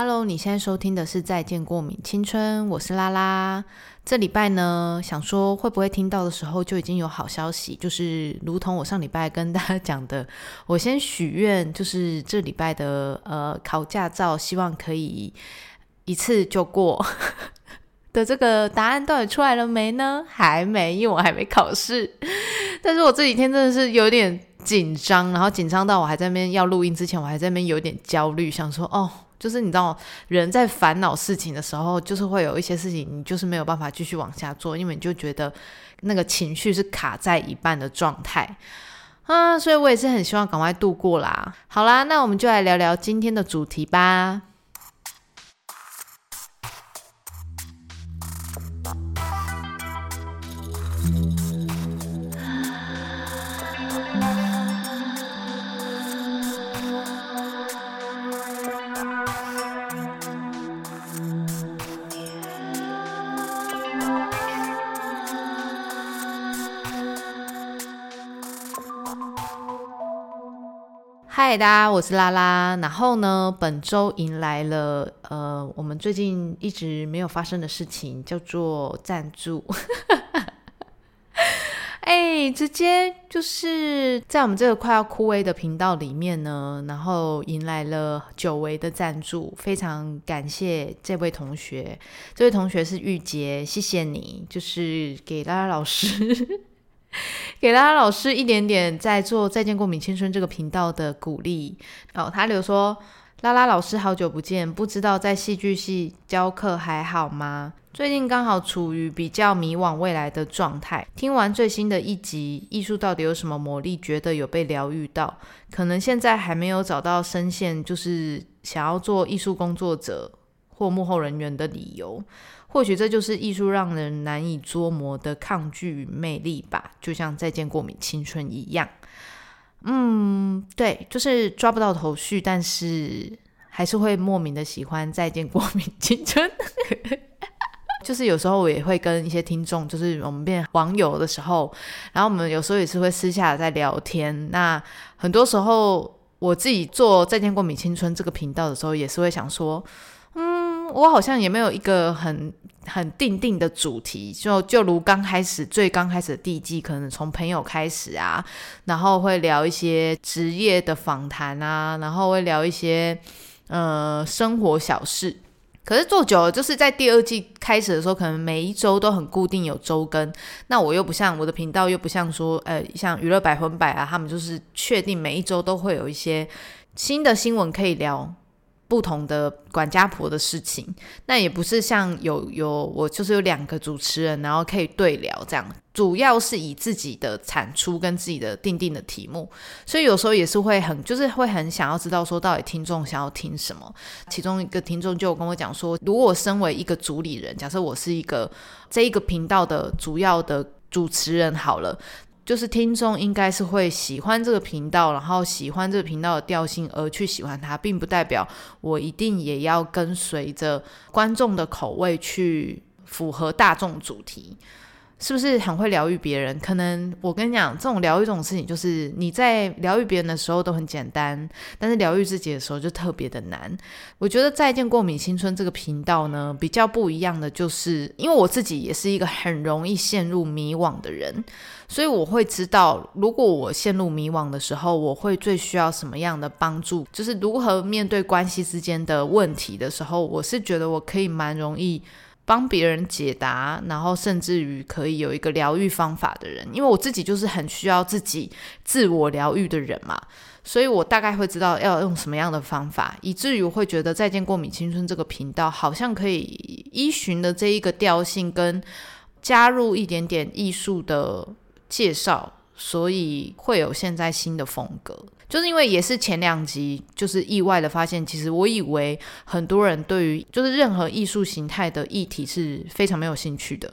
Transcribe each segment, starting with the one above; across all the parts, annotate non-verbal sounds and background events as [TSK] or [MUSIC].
Hello，你现在收听的是《再见过敏青春》，我是拉拉。这礼拜呢，想说会不会听到的时候就已经有好消息，就是如同我上礼拜跟大家讲的，我先许愿，就是这礼拜的呃考驾照，希望可以一次就过 [LAUGHS] 的这个答案到底出来了没呢？还没，因为我还没考试。但是我这几天真的是有点紧张，然后紧张到我还在那边要录音之前，我还在那边有点焦虑，想说哦。就是你知道，人在烦恼事情的时候，就是会有一些事情，你就是没有办法继续往下做，因为你就觉得那个情绪是卡在一半的状态啊，所以我也是很希望赶快度过啦。好啦，那我们就来聊聊今天的主题吧。嗨，大家，我是拉拉。然后呢，本周迎来了呃，我们最近一直没有发生的事情，叫做赞助。[LAUGHS] 哎，直接就是在我们这个快要枯萎的频道里面呢，然后迎来了久违的赞助，非常感谢这位同学。这位同学是玉洁，谢谢你，就是给拉拉老师。[LAUGHS] 给拉拉老师一点点在做《再见过敏青春》这个频道的鼓励哦。他留说：“拉拉老师，好久不见，不知道在戏剧系教课还好吗？最近刚好处于比较迷惘未来的状态。听完最新的一集《艺术到底有什么魔力》，觉得有被疗愈到。可能现在还没有找到深陷，就是想要做艺术工作者或幕后人员的理由。”或许这就是艺术让人难以捉摸的抗拒与魅力吧，就像再见过敏青春一样。嗯，对，就是抓不到头绪，但是还是会莫名的喜欢再见过敏青春。[LAUGHS] 就是有时候我也会跟一些听众，就是我们变网友的时候，然后我们有时候也是会私下在聊天。那很多时候我自己做再见过敏青春这个频道的时候，也是会想说。我好像也没有一个很很定定的主题，就就如刚开始最刚开始的第一季，可能从朋友开始啊，然后会聊一些职业的访谈啊，然后会聊一些呃生活小事。可是做久了，就是在第二季开始的时候，可能每一周都很固定有周更。那我又不像我的频道，又不像说呃像娱乐百分百啊，他们就是确定每一周都会有一些新的新闻可以聊。不同的管家婆的事情，那也不是像有有我就是有两个主持人，然后可以对聊这样，主要是以自己的产出跟自己的定定的题目，所以有时候也是会很就是会很想要知道说到底听众想要听什么。其中一个听众就跟我讲说，如果身为一个主理人，假设我是一个这一个频道的主要的主持人好了。就是听众应该是会喜欢这个频道，然后喜欢这个频道的调性而去喜欢它，并不代表我一定也要跟随着观众的口味去符合大众主题。是不是很会疗愈别人？可能我跟你讲，这种疗愈这种事情，就是你在疗愈别人的时候都很简单，但是疗愈自己的时候就特别的难。我觉得《再见过敏青春》这个频道呢，比较不一样的就是，因为我自己也是一个很容易陷入迷惘的人，所以我会知道，如果我陷入迷惘的时候，我会最需要什么样的帮助，就是如何面对关系之间的问题的时候，我是觉得我可以蛮容易。帮别人解答，然后甚至于可以有一个疗愈方法的人，因为我自己就是很需要自己自我疗愈的人嘛，所以我大概会知道要用什么样的方法，以至于我会觉得《再见过敏青春》这个频道好像可以依循的这一个调性，跟加入一点点艺术的介绍，所以会有现在新的风格。就是因为也是前两集，就是意外的发现，其实我以为很多人对于就是任何艺术形态的议题是非常没有兴趣的，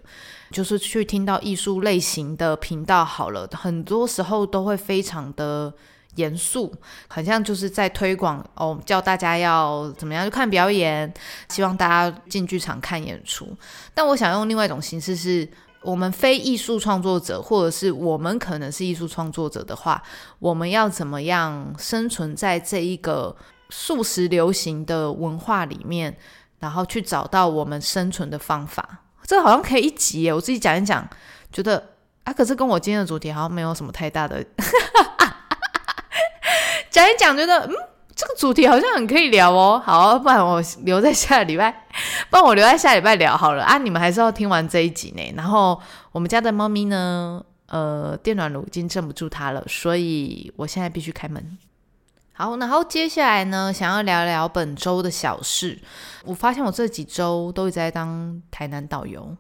就是去听到艺术类型的频道好了，很多时候都会非常的严肃，好像就是在推广哦，叫大家要怎么样去看表演，希望大家进剧场看演出。但我想用另外一种形式是。我们非艺术创作者，或者是我们可能是艺术创作者的话，我们要怎么样生存在这一个素食流行的文化里面，然后去找到我们生存的方法。这好像可以一集耶，我自己讲一讲，觉得啊，可是跟我今天的主题好像没有什么太大的，讲一讲，觉得嗯，这个主题好像很可以聊哦。好，不然我留在下礼拜，[LAUGHS] 不然我留在下礼拜聊好了啊。你们还是要听完这一集呢。然后我们家的猫咪呢，呃，电暖炉已经镇不住它了，所以我现在必须开门。好，然后接下来呢，想要聊聊本周的小事。我发现我这几周都一直在当台南导游，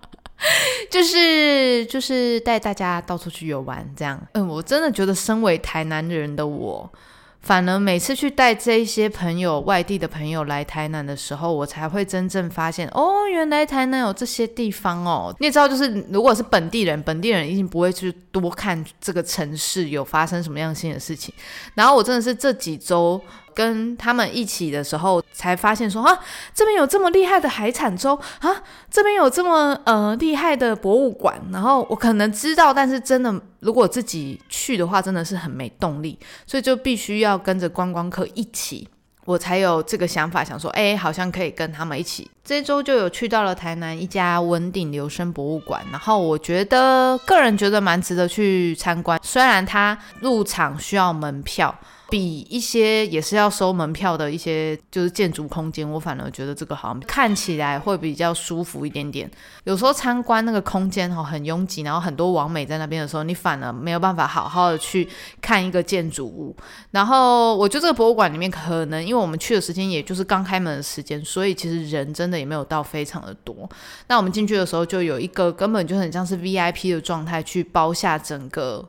[LAUGHS] 就是就是带大家到处去游玩，这样。嗯，我真的觉得身为台南人的我。反而每次去带这些朋友、外地的朋友来台南的时候，我才会真正发现，哦，原来台南有这些地方哦。你也知道，就是如果是本地人，本地人一定不会去多看这个城市有发生什么样新的事情。然后我真的是这几周。跟他们一起的时候，才发现说啊，这边有这么厉害的海产粥啊，这边有这么呃厉害的博物馆。然后我可能知道，但是真的如果自己去的话，真的是很没动力，所以就必须要跟着观光客一起，我才有这个想法，想说，哎，好像可以跟他们一起。这周就有去到了台南一家文鼎留声博物馆，然后我觉得个人觉得蛮值得去参观，虽然它入场需要门票。比一些也是要收门票的一些就是建筑空间，我反而觉得这个好像看起来会比较舒服一点点。有时候参观那个空间哈很拥挤，然后很多网美在那边的时候，你反而没有办法好好的去看一个建筑物。然后我觉得这个博物馆里面可能因为我们去的时间也就是刚开门的时间，所以其实人真的也没有到非常的多。那我们进去的时候就有一个根本就很像是 VIP 的状态去包下整个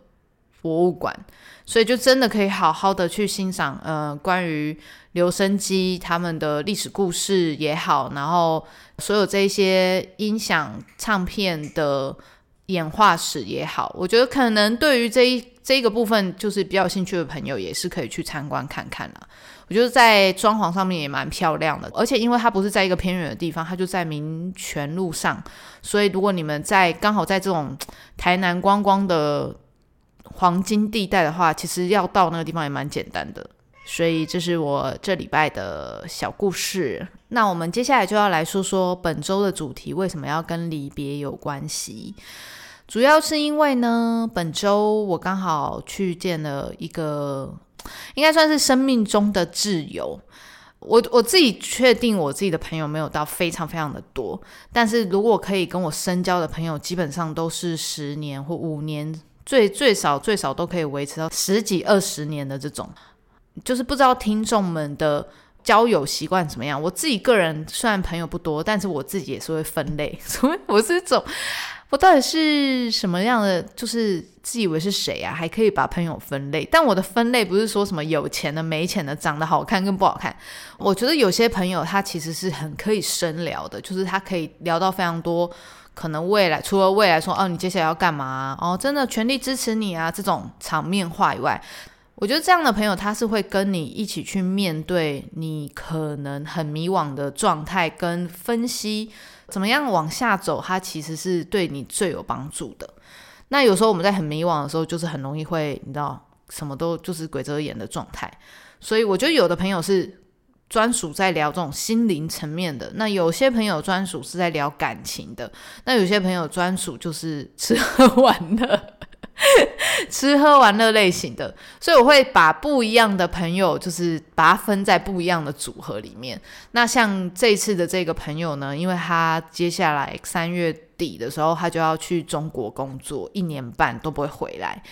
博物馆。所以就真的可以好好的去欣赏，呃，关于留声机他们的历史故事也好，然后所有这些音响唱片的演化史也好，我觉得可能对于这一这个部分就是比较兴趣的朋友，也是可以去参观看看啦。我觉得在装潢上面也蛮漂亮的，而且因为它不是在一个偏远的地方，它就在民权路上，所以如果你们在刚好在这种台南观光的。黄金地带的话，其实要到那个地方也蛮简单的，所以这是我这礼拜的小故事。那我们接下来就要来说说本周的主题为什么要跟离别有关系。主要是因为呢，本周我刚好去见了一个，应该算是生命中的挚友。我我自己确定我自己的朋友没有到非常非常的多，但是如果可以跟我深交的朋友，基本上都是十年或五年。最最少最少都可以维持到十几二十年的这种，就是不知道听众们的交友习惯怎么样。我自己个人虽然朋友不多，但是我自己也是会分类，[LAUGHS] 所以我是种我到底是什么样的，就是自以为是谁啊？还可以把朋友分类，但我的分类不是说什么有钱的、没钱的、长得好看跟不好看。我觉得有些朋友他其实是很可以深聊的，就是他可以聊到非常多。可能未来除了未来说哦，你接下来要干嘛哦？真的全力支持你啊！这种场面话以外，我觉得这样的朋友他是会跟你一起去面对你可能很迷惘的状态，跟分析怎么样往下走，他其实是对你最有帮助的。那有时候我们在很迷惘的时候，就是很容易会你知道什么都就是鬼遮眼的状态，所以我觉得有的朋友是。专属在聊这种心灵层面的，那有些朋友专属是在聊感情的，那有些朋友专属就是吃喝玩乐，吃喝玩乐类型的，所以我会把不一样的朋友，就是把它分在不一样的组合里面。那像这次的这个朋友呢，因为他接下来三月底的时候，他就要去中国工作，一年半都不会回来。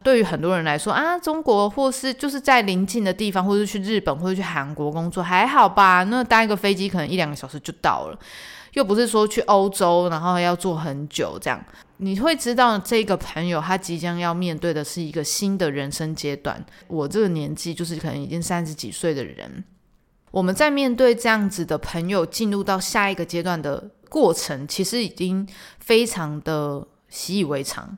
对于很多人来说啊，中国或是就是在临近的地方，或是去日本或者去韩国工作还好吧？那搭一个飞机可能一两个小时就到了，又不是说去欧洲然后要坐很久这样。你会知道这个朋友他即将要面对的是一个新的人生阶段。我这个年纪就是可能已经三十几岁的人，我们在面对这样子的朋友进入到下一个阶段的过程，其实已经非常的习以为常。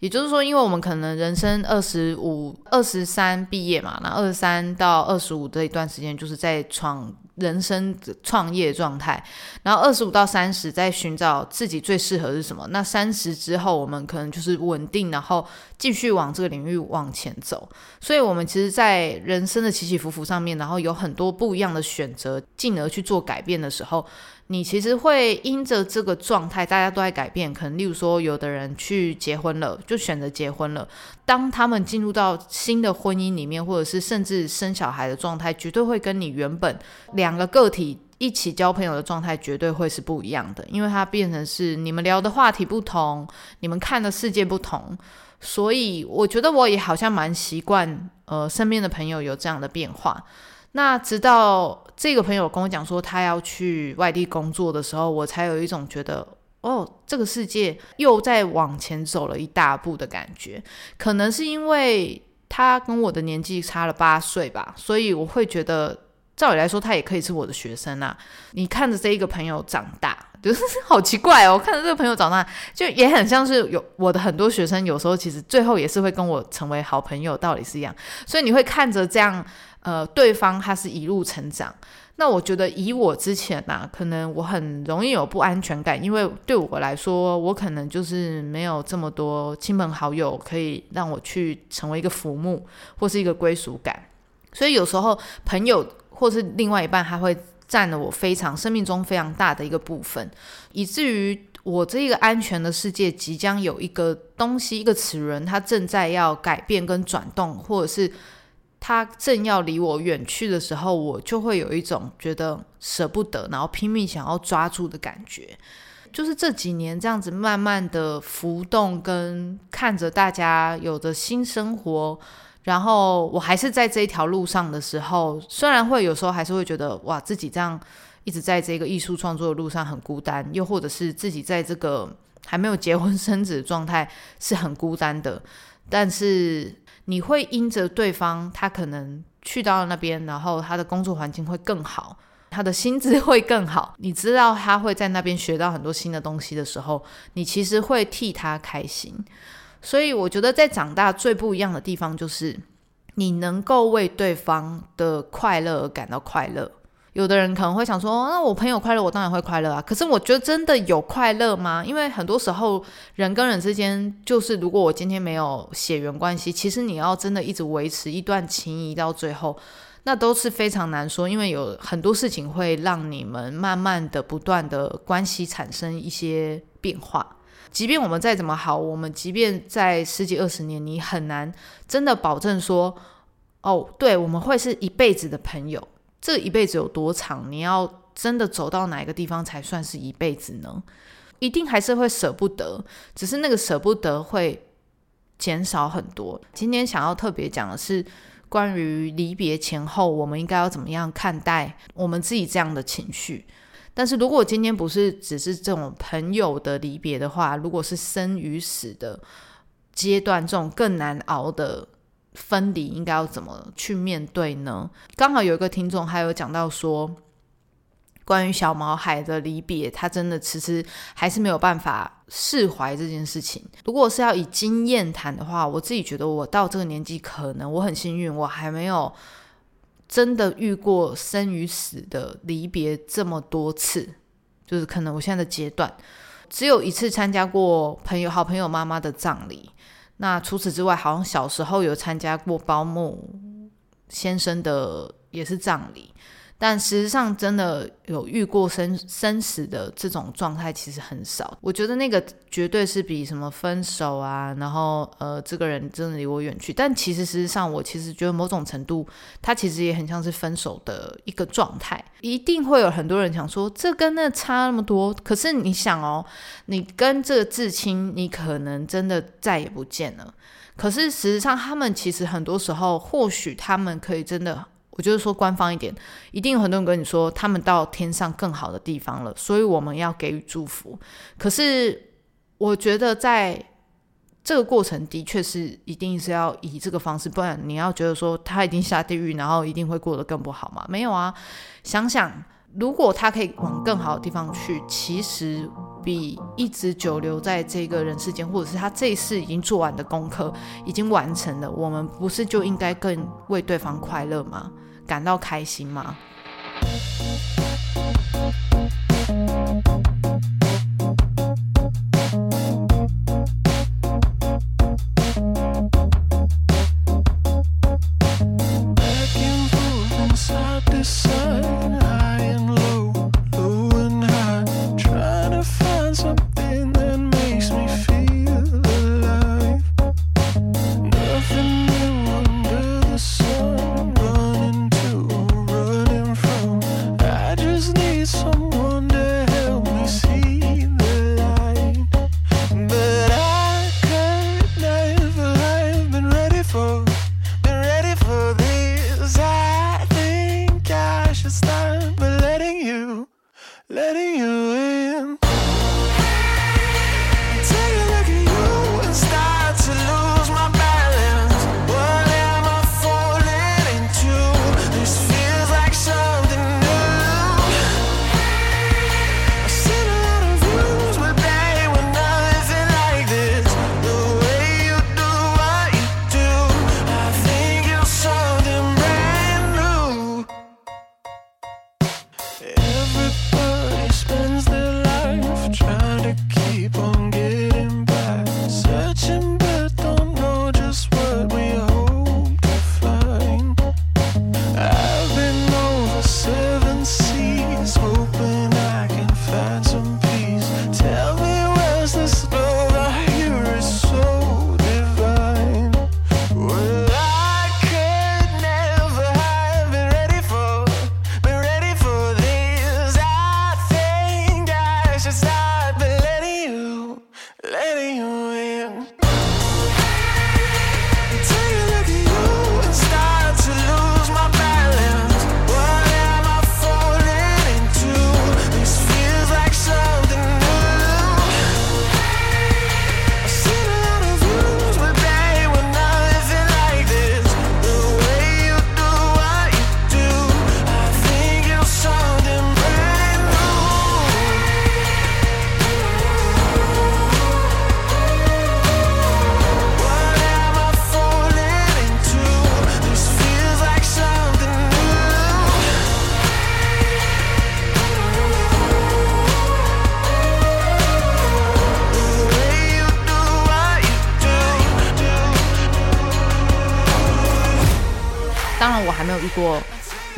也就是说，因为我们可能人生二十五、二十三毕业嘛，那二十三到二十五这一段时间，就是在闯人生创业状态，然后二十五到三十在寻找自己最适合是什么。那三十之后，我们可能就是稳定，然后继续往这个领域往前走。所以，我们其实，在人生的起起伏伏上面，然后有很多不一样的选择，进而去做改变的时候，你其实会因着这个状态，大家都在改变。可能，例如说，有的人去结婚了，就选择结婚了。当他们进入到新的婚姻里面，或者是甚至生小孩的状态，绝对会跟你原本两个个体一起交朋友的状态绝对会是不一样的，因为它变成是你们聊的话题不同，你们看的世界不同，所以我觉得我也好像蛮习惯，呃，身边的朋友有这样的变化。那直到这个朋友跟我讲说他要去外地工作的时候，我才有一种觉得。哦，这个世界又在往前走了一大步的感觉，可能是因为他跟我的年纪差了八岁吧，所以我会觉得，照理来说，他也可以是我的学生呐。你看着这一个朋友长大，就 [LAUGHS] 是好奇怪哦。看着这个朋友长大，就也很像是有我的很多学生，有时候其实最后也是会跟我成为好朋友，道理是一样。所以你会看着这样，呃，对方他是一路成长。那我觉得以我之前呐，可能我很容易有不安全感，因为对我来说，我可能就是没有这么多亲朋好友可以让我去成为一个浮木或是一个归属感，所以有时候朋友或是另外一半，他会占了我非常生命中非常大的一个部分，以至于我这个安全的世界即将有一个东西，一个齿轮，它正在要改变跟转动，或者是。它正要离我远去的时候，我就会有一种觉得舍不得，然后拼命想要抓住的感觉。就是这几年这样子慢慢的浮动，跟看着大家有着新生活，然后我还是在这一条路上的时候，虽然会有时候还是会觉得哇，自己这样一直在这个艺术创作的路上很孤单，又或者是自己在这个还没有结婚生子的状态是很孤单的，但是。你会因着对方，他可能去到那边，然后他的工作环境会更好，他的薪资会更好。你知道他会在那边学到很多新的东西的时候，你其实会替他开心。所以我觉得在长大最不一样的地方，就是你能够为对方的快乐而感到快乐。有的人可能会想说，那我朋友快乐，我当然会快乐啊。可是我觉得真的有快乐吗？因为很多时候人跟人之间，就是如果我今天没有血缘关系，其实你要真的一直维持一段情谊到最后，那都是非常难说。因为有很多事情会让你们慢慢的、不断的关系产生一些变化。即便我们再怎么好，我们即便在十几二十年，你很难真的保证说，哦，对，我们会是一辈子的朋友。这一辈子有多长？你要真的走到哪一个地方才算是一辈子呢？一定还是会舍不得，只是那个舍不得会减少很多。今天想要特别讲的是关于离别前后，我们应该要怎么样看待我们自己这样的情绪。但是如果今天不是只是这种朋友的离别的话，如果是生与死的阶段，这种更难熬的。分离应该要怎么去面对呢？刚好有一个听众还有讲到说，关于小毛孩的离别，他真的迟迟还是没有办法释怀这件事情。如果是要以经验谈的话，我自己觉得我到这个年纪，可能我很幸运，我还没有真的遇过生与死的离别这么多次。就是可能我现在的阶段，只有一次参加过朋友好朋友妈妈的葬礼。那除此之外，好像小时候有参加过保姆先生的也是葬礼。但事实上，真的有遇过生生死的这种状态，其实很少。我觉得那个绝对是比什么分手啊，然后呃，这个人真的离我远去。但其实事实上，我其实觉得某种程度，他其实也很像是分手的一个状态。一定会有很多人想说，这跟那差那么多。可是你想哦，你跟这个至亲，你可能真的再也不见了。可是事实上，他们其实很多时候，或许他们可以真的。我就是说，官方一点，一定有很多人跟你说，他们到天上更好的地方了，所以我们要给予祝福。可是，我觉得在这个过程，的确是一定是要以这个方式，不然你要觉得说他一定下地狱，然后一定会过得更不好吗？没有啊，想想如果他可以往更好的地方去，其实比一直久留在这个人世间，或者是他这一世已经做完的功课已经完成了，我们不是就应该更为对方快乐吗？感到开心吗？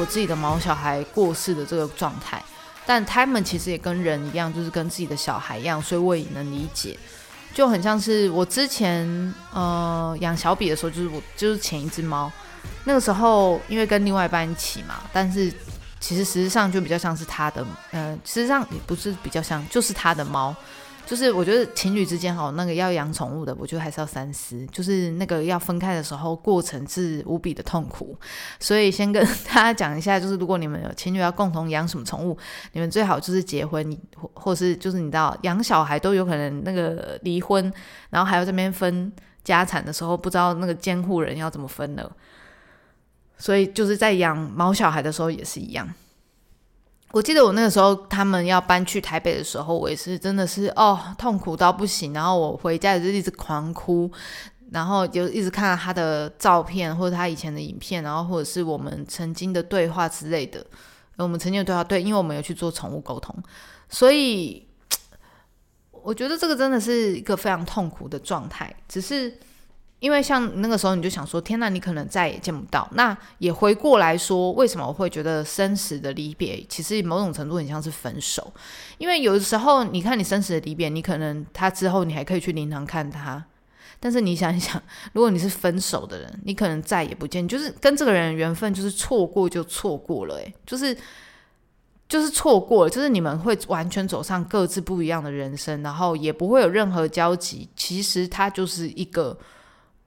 我自己的毛小孩过世的这个状态，但他们其实也跟人一样，就是跟自己的小孩一样，所以我也能理解，就很像是我之前呃养小比的时候，就是我就是前一只猫，那个时候因为跟另外一半一起嘛，但是其实实质上就比较像是他的，呃，实际上也不是比较像，就是他的猫。就是我觉得情侣之间哈，那个要养宠物的，我觉得还是要三思。就是那个要分开的时候，过程是无比的痛苦。所以先跟大家讲一下，就是如果你们有情侣要共同养什么宠物，你们最好就是结婚，或或是就是你知道养小孩都有可能那个离婚，然后还要这边分家产的时候，不知道那个监护人要怎么分了。所以就是在养 [LAUGHS] 毛小孩的时候也是一样。我记得我那个时候，他们要搬去台北的时候，我也是真的是哦，痛苦到不行。然后我回家就一直狂哭，然后就一直看他的照片或者他以前的影片，然后或者是我们曾经的对话之类的。我们曾经的对话，对，因为我们有去做宠物沟通，所以 [TSK] 我觉得这个真的是一个非常痛苦的状态，只是。因为像那个时候，你就想说，天呐，你可能再也见不到。那也回过来说，为什么我会觉得生死的离别，其实某种程度很像是分手。因为有的时候，你看你生死的离别，你可能他之后你还可以去灵堂看他，但是你想一想，如果你是分手的人，你可能再也不见，就是跟这个人缘分就是错过就错过了，诶，就是就是错过了，就是你们会完全走上各自不一样的人生，然后也不会有任何交集。其实他就是一个。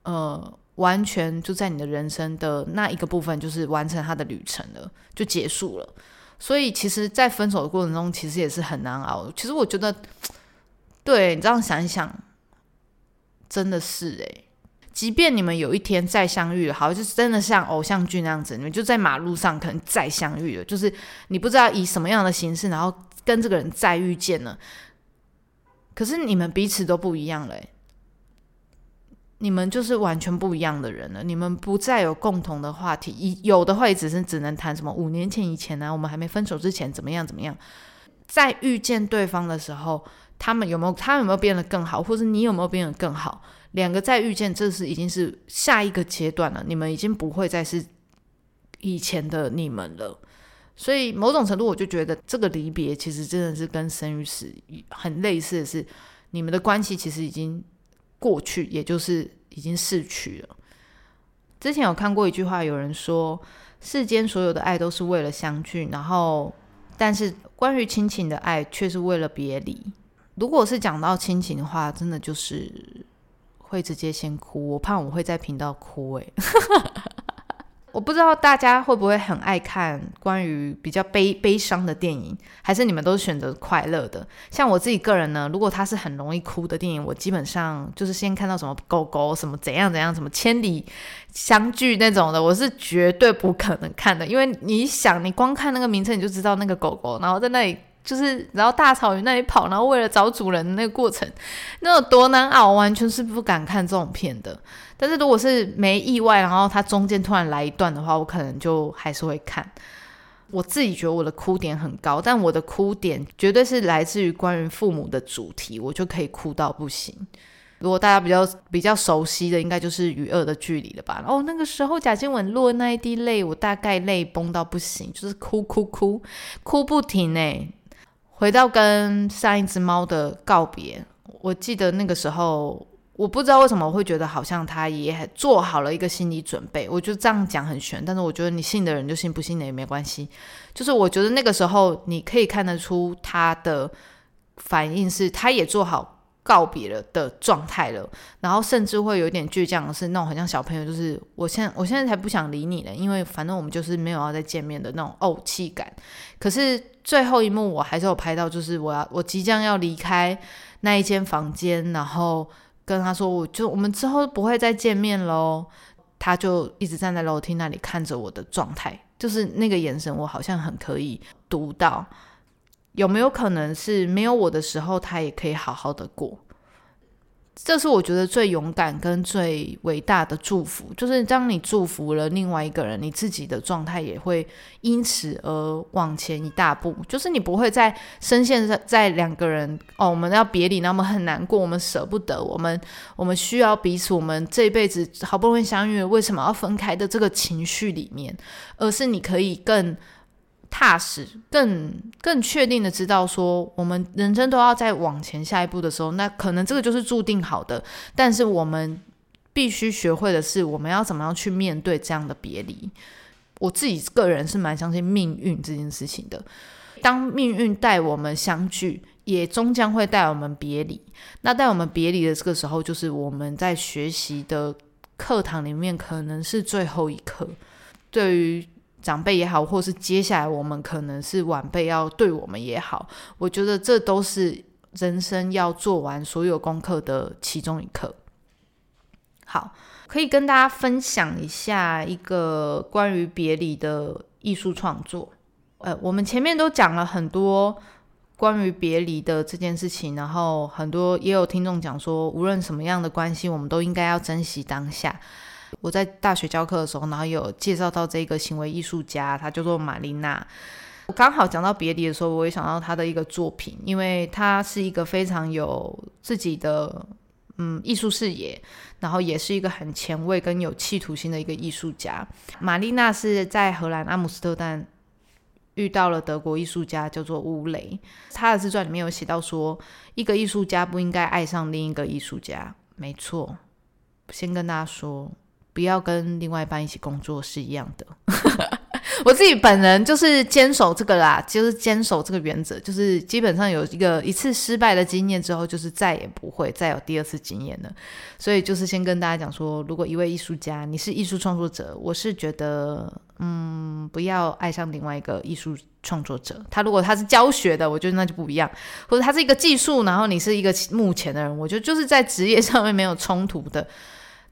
呃，完全就在你的人生的那一个部分，就是完成他的旅程了，就结束了。所以，其实，在分手的过程中，其实也是很难熬。其实，我觉得，对你这样想一想，真的是诶，即便你们有一天再相遇了，好，就是真的像偶像剧那样子，你们就在马路上可能再相遇了，就是你不知道以什么样的形式，然后跟这个人再遇见了，可是你们彼此都不一样了。你们就是完全不一样的人了。你们不再有共同的话题，有的话也只是只能谈什么五年前以前呢？我们还没分手之前怎么样怎么样？在遇见对方的时候，他们有没有他们有没有变得更好，或者你有没有变得更好？两个在遇见，这是已经是下一个阶段了。你们已经不会再是以前的你们了。所以某种程度，我就觉得这个离别其实真的是跟生与死很类似的是，你们的关系其实已经。过去，也就是已经逝去了。之前有看过一句话，有人说：“世间所有的爱都是为了相聚，然后，但是关于亲情的爱却是为了别离。”如果是讲到亲情的话，真的就是会直接先哭。我怕我会在频道哭，诶。我不知道大家会不会很爱看关于比较悲悲伤的电影，还是你们都选择快乐的？像我自己个人呢，如果它是很容易哭的电影，我基本上就是先看到什么狗狗什么怎样怎样，什么千里相聚那种的，我是绝对不可能看的。因为你想，你光看那个名称你就知道那个狗狗，然后在那里就是，然后大草原那里跑，然后为了找主人的那个过程，那有多难熬，完全是不敢看这种片的。但是如果是没意外，然后它中间突然来一段的话，我可能就还是会看。我自己觉得我的哭点很高，但我的哭点绝对是来自于关于父母的主题，我就可以哭到不行。如果大家比较比较熟悉的，应该就是《与恶的距离》了吧？哦，那个时候贾静雯落那一滴泪，我大概泪崩到不行，就是哭哭哭哭不停诶。回到跟上一只猫的告别，我记得那个时候。我不知道为什么会觉得好像他也做好了一个心理准备。我就这样讲很玄，但是我觉得你信的人就信，不信的也没关系。就是我觉得那个时候你可以看得出他的反应是，他也做好告别了的状态了，然后甚至会有点倔强，是那种很像小朋友，就是我现我现在才不想理你了，因为反正我们就是没有要再见面的那种怄气感。可是最后一幕我还是有拍到，就是我要我即将要离开那一间房间，然后。跟他说，我就我们之后不会再见面喽。他就一直站在楼梯那里看着我的状态，就是那个眼神，我好像很可以读到。有没有可能是没有我的时候，他也可以好好的过？这是我觉得最勇敢跟最伟大的祝福，就是当你祝福了另外一个人，你自己的状态也会因此而往前一大步。就是你不会再深陷在在两个人哦，我们要别离，那么很难过，我们舍不得，我们我们需要彼此，我们这一辈子好不容易相遇，为什么要分开的这个情绪里面，而是你可以更。踏实，更更确定的知道说，我们人生都要再往前下一步的时候，那可能这个就是注定好的。但是我们必须学会的是，我们要怎么样去面对这样的别离。我自己个人是蛮相信命运这件事情的。当命运带我们相聚，也终将会带我们别离。那带我们别离的这个时候，就是我们在学习的课堂里面，可能是最后一课。对于长辈也好，或是接下来我们可能是晚辈要对我们也好，我觉得这都是人生要做完所有功课的其中一课。好，可以跟大家分享一下一个关于别离的艺术创作。呃，我们前面都讲了很多关于别离的这件事情，然后很多也有听众讲说，无论什么样的关系，我们都应该要珍惜当下。我在大学教课的时候，然后有介绍到这个行为艺术家，他叫做玛丽娜。我刚好讲到别离的时候，我也想到他的一个作品，因为他是一个非常有自己的嗯艺术视野，然后也是一个很前卫跟有企图心的一个艺术家。玛丽娜是在荷兰阿姆斯特丹遇到了德国艺术家叫做乌雷，他的自传里面有写到说，一个艺术家不应该爱上另一个艺术家。没错，先跟大家说。不要跟另外一半一起工作是一样的。[LAUGHS] 我自己本人就是坚守这个啦，就是坚守这个原则，就是基本上有一个一次失败的经验之后，就是再也不会再有第二次经验了。所以就是先跟大家讲说，如果一位艺术家，你是艺术创作者，我是觉得，嗯，不要爱上另外一个艺术创作者。他如果他是教学的，我觉得那就不一样；或者他是一个技术，然后你是一个目前的人，我觉得就是在职业上面没有冲突的。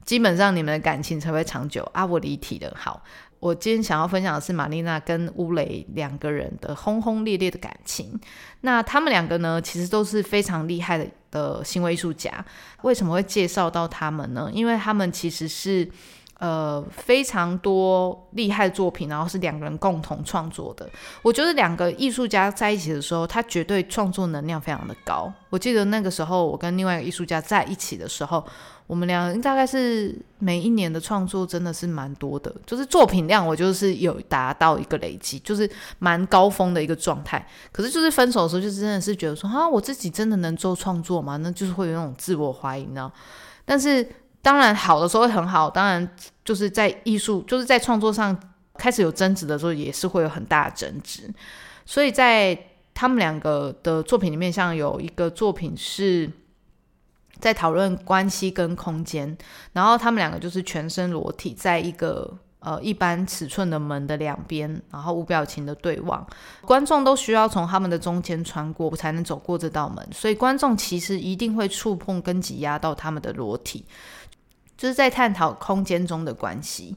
基本上你们的感情才会长久啊！我离题的。好，我今天想要分享的是玛丽娜跟乌雷两个人的轰轰烈烈的感情。那他们两个呢，其实都是非常厉害的的行为艺术家。为什么会介绍到他们呢？因为他们其实是。呃，非常多厉害的作品，然后是两个人共同创作的。我觉得两个艺术家在一起的时候，他绝对创作能量非常的高。我记得那个时候，我跟另外一个艺术家在一起的时候，我们俩大概是每一年的创作真的是蛮多的，就是作品量我就是有达到一个累积，就是蛮高峰的一个状态。可是就是分手的时候，就是真的是觉得说，啊，我自己真的能做创作吗？那就是会有那种自我怀疑呢。但是。当然，好的时候会很好。当然，就是在艺术，就是在创作上开始有争执的时候，也是会有很大的争执。所以在他们两个的作品里面，像有一个作品是在讨论关系跟空间，然后他们两个就是全身裸体，在一个呃一般尺寸的门的两边，然后无表情的对望，观众都需要从他们的中间穿过才能走过这道门，所以观众其实一定会触碰跟挤压到他们的裸体。就是在探讨空间中的关系，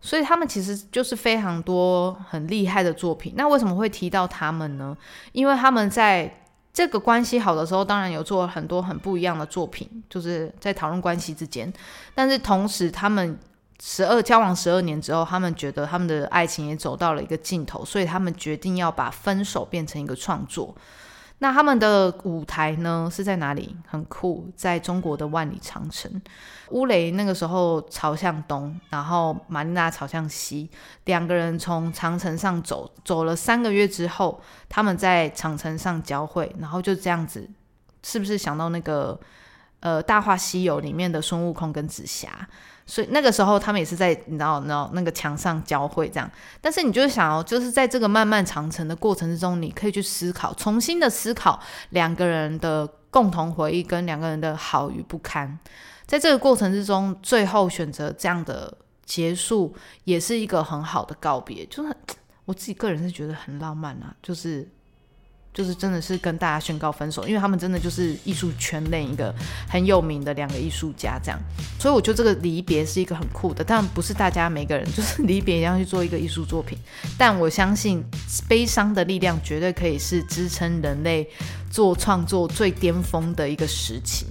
所以他们其实就是非常多很厉害的作品。那为什么会提到他们呢？因为他们在这个关系好的时候，当然有做很多很不一样的作品，就是在讨论关系之间。但是同时，他们十二交往十二年之后，他们觉得他们的爱情也走到了一个尽头，所以他们决定要把分手变成一个创作。那他们的舞台呢是在哪里？很酷，在中国的万里长城。乌雷那个时候朝向东，然后玛丽娜朝向西，两个人从长城上走，走了三个月之后，他们在长城上交汇，然后就这样子，是不是想到那个呃《大话西游》里面的孙悟空跟紫霞？所以那个时候他们也是在你知道，你知道那个墙上交汇这样，但是你就是想要，就是在这个漫漫长城的过程之中，你可以去思考，重新的思考两个人的共同回忆跟两个人的好与不堪，在这个过程之中，最后选择这样的结束，也是一个很好的告别，就是我自己个人是觉得很浪漫啊，就是。就是真的是跟大家宣告分手，因为他们真的就是艺术圈内一个很有名的两个艺术家，这样，所以我觉得这个离别是一个很酷的，但不是大家每个人就是离别一样去做一个艺术作品，但我相信悲伤的力量绝对可以是支撑人类做创作最巅峰的一个时期。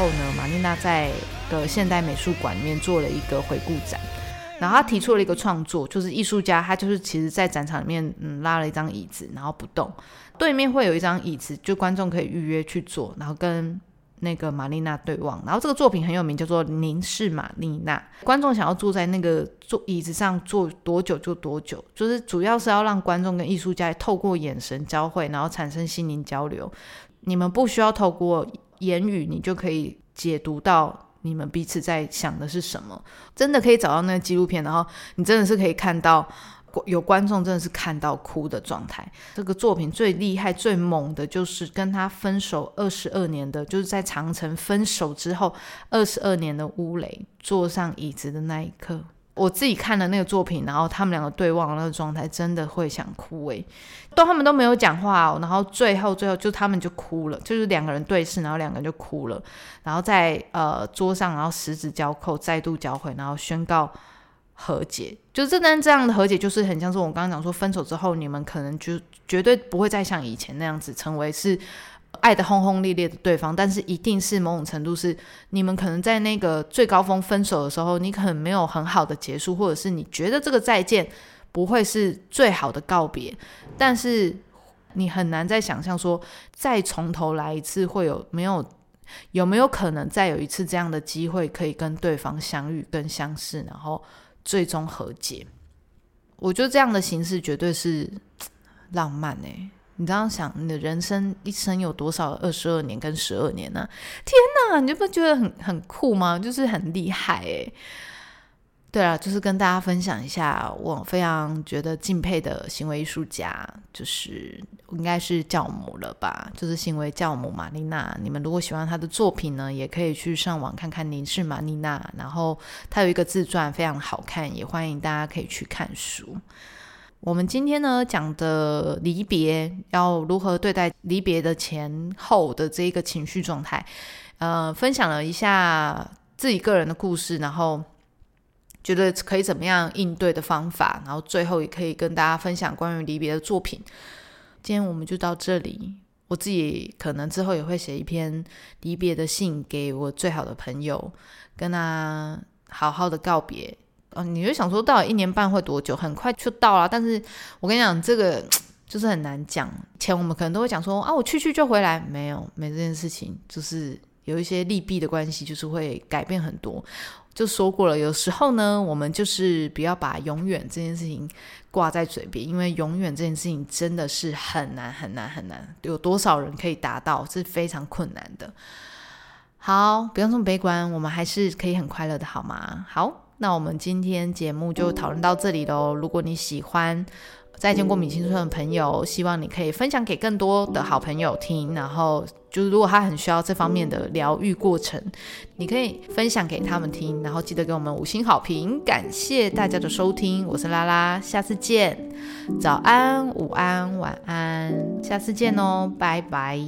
后呢，玛丽娜在的现代美术馆里面做了一个回顾展，然后她提出了一个创作，就是艺术家他就是其实在展场里面嗯拉了一张椅子，然后不动，对面会有一张椅子，就观众可以预约去坐，然后跟那个玛丽娜对望。然后这个作品很有名，叫做《凝视玛丽娜》，观众想要坐在那个坐椅子上坐多久就多久，就是主要是要让观众跟艺术家透过眼神交汇，然后产生心灵交流。你们不需要透过言语，你就可以解读到你们彼此在想的是什么。真的可以找到那个纪录片，然后你真的是可以看到有观众真的是看到哭的状态。这个作品最厉害、最猛的就是跟他分手二十二年的，就是在长城分手之后二十二年的乌雷坐上椅子的那一刻。我自己看了那个作品，然后他们两个对望的那个状态，真的会想哭诶、都他们都没有讲话哦，然后最后最后就他们就哭了，就是两个人对视，然后两个人就哭了，然后在呃桌上，然后十指交扣，再度交汇，然后宣告和解。就是这单这样的和解，就是很像是我刚刚讲说，分手之后你们可能就绝对不会再像以前那样子成为是。爱的轰轰烈烈的对方，但是一定是某种程度是你们可能在那个最高峰分手的时候，你可能没有很好的结束，或者是你觉得这个再见不会是最好的告别，但是你很难再想象说再从头来一次会有没有有没有可能再有一次这样的机会可以跟对方相遇跟相识，然后最终和解。我觉得这样的形式绝对是 [TSK] 浪漫诶、你这样想，你的人生一生有多少二十二年跟十二年呢、天哪，你就不觉得很很酷吗？就是很厉害诶。对啊，就是跟大家分享一下，我非常觉得敬佩的行为艺术家，就是应该是教母了吧，就是行为教母玛丽娜。你们如果喜欢她的作品呢，也可以去上网看看《凝视玛丽娜》，然后她有一个自传非常好看，也欢迎大家可以去看书。我们今天呢讲的离别，要如何对待离别的前后的这一个情绪状态，呃，分享了一下自己个人的故事，然后觉得可以怎么样应对的方法，然后最后也可以跟大家分享关于离别的作品。今天我们就到这里，我自己可能之后也会写一篇离别的信给我最好的朋友，跟他好好的告别。哦，你就想说到底一年半会多久？很快就到了。但是我跟你讲，这个就是很难讲。以前我们可能都会讲说啊，我去去就回来，没有，没这件事情，就是有一些利弊的关系，就是会改变很多。就说过了，有时候呢，我们就是不要把永远这件事情挂在嘴边，因为永远这件事情真的是很难很难很难，有多少人可以达到，是非常困难的。好，不用这么悲观，我们还是可以很快乐的，好吗？好。那我们今天节目就讨论到这里喽。如果你喜欢再见过米青春的朋友，希望你可以分享给更多的好朋友听。然后就是如果他很需要这方面的疗愈过程，你可以分享给他们听。然后记得给我们五星好评，感谢大家的收听。我是拉拉，下次见。早安、午安、晚安，下次见哦，拜拜。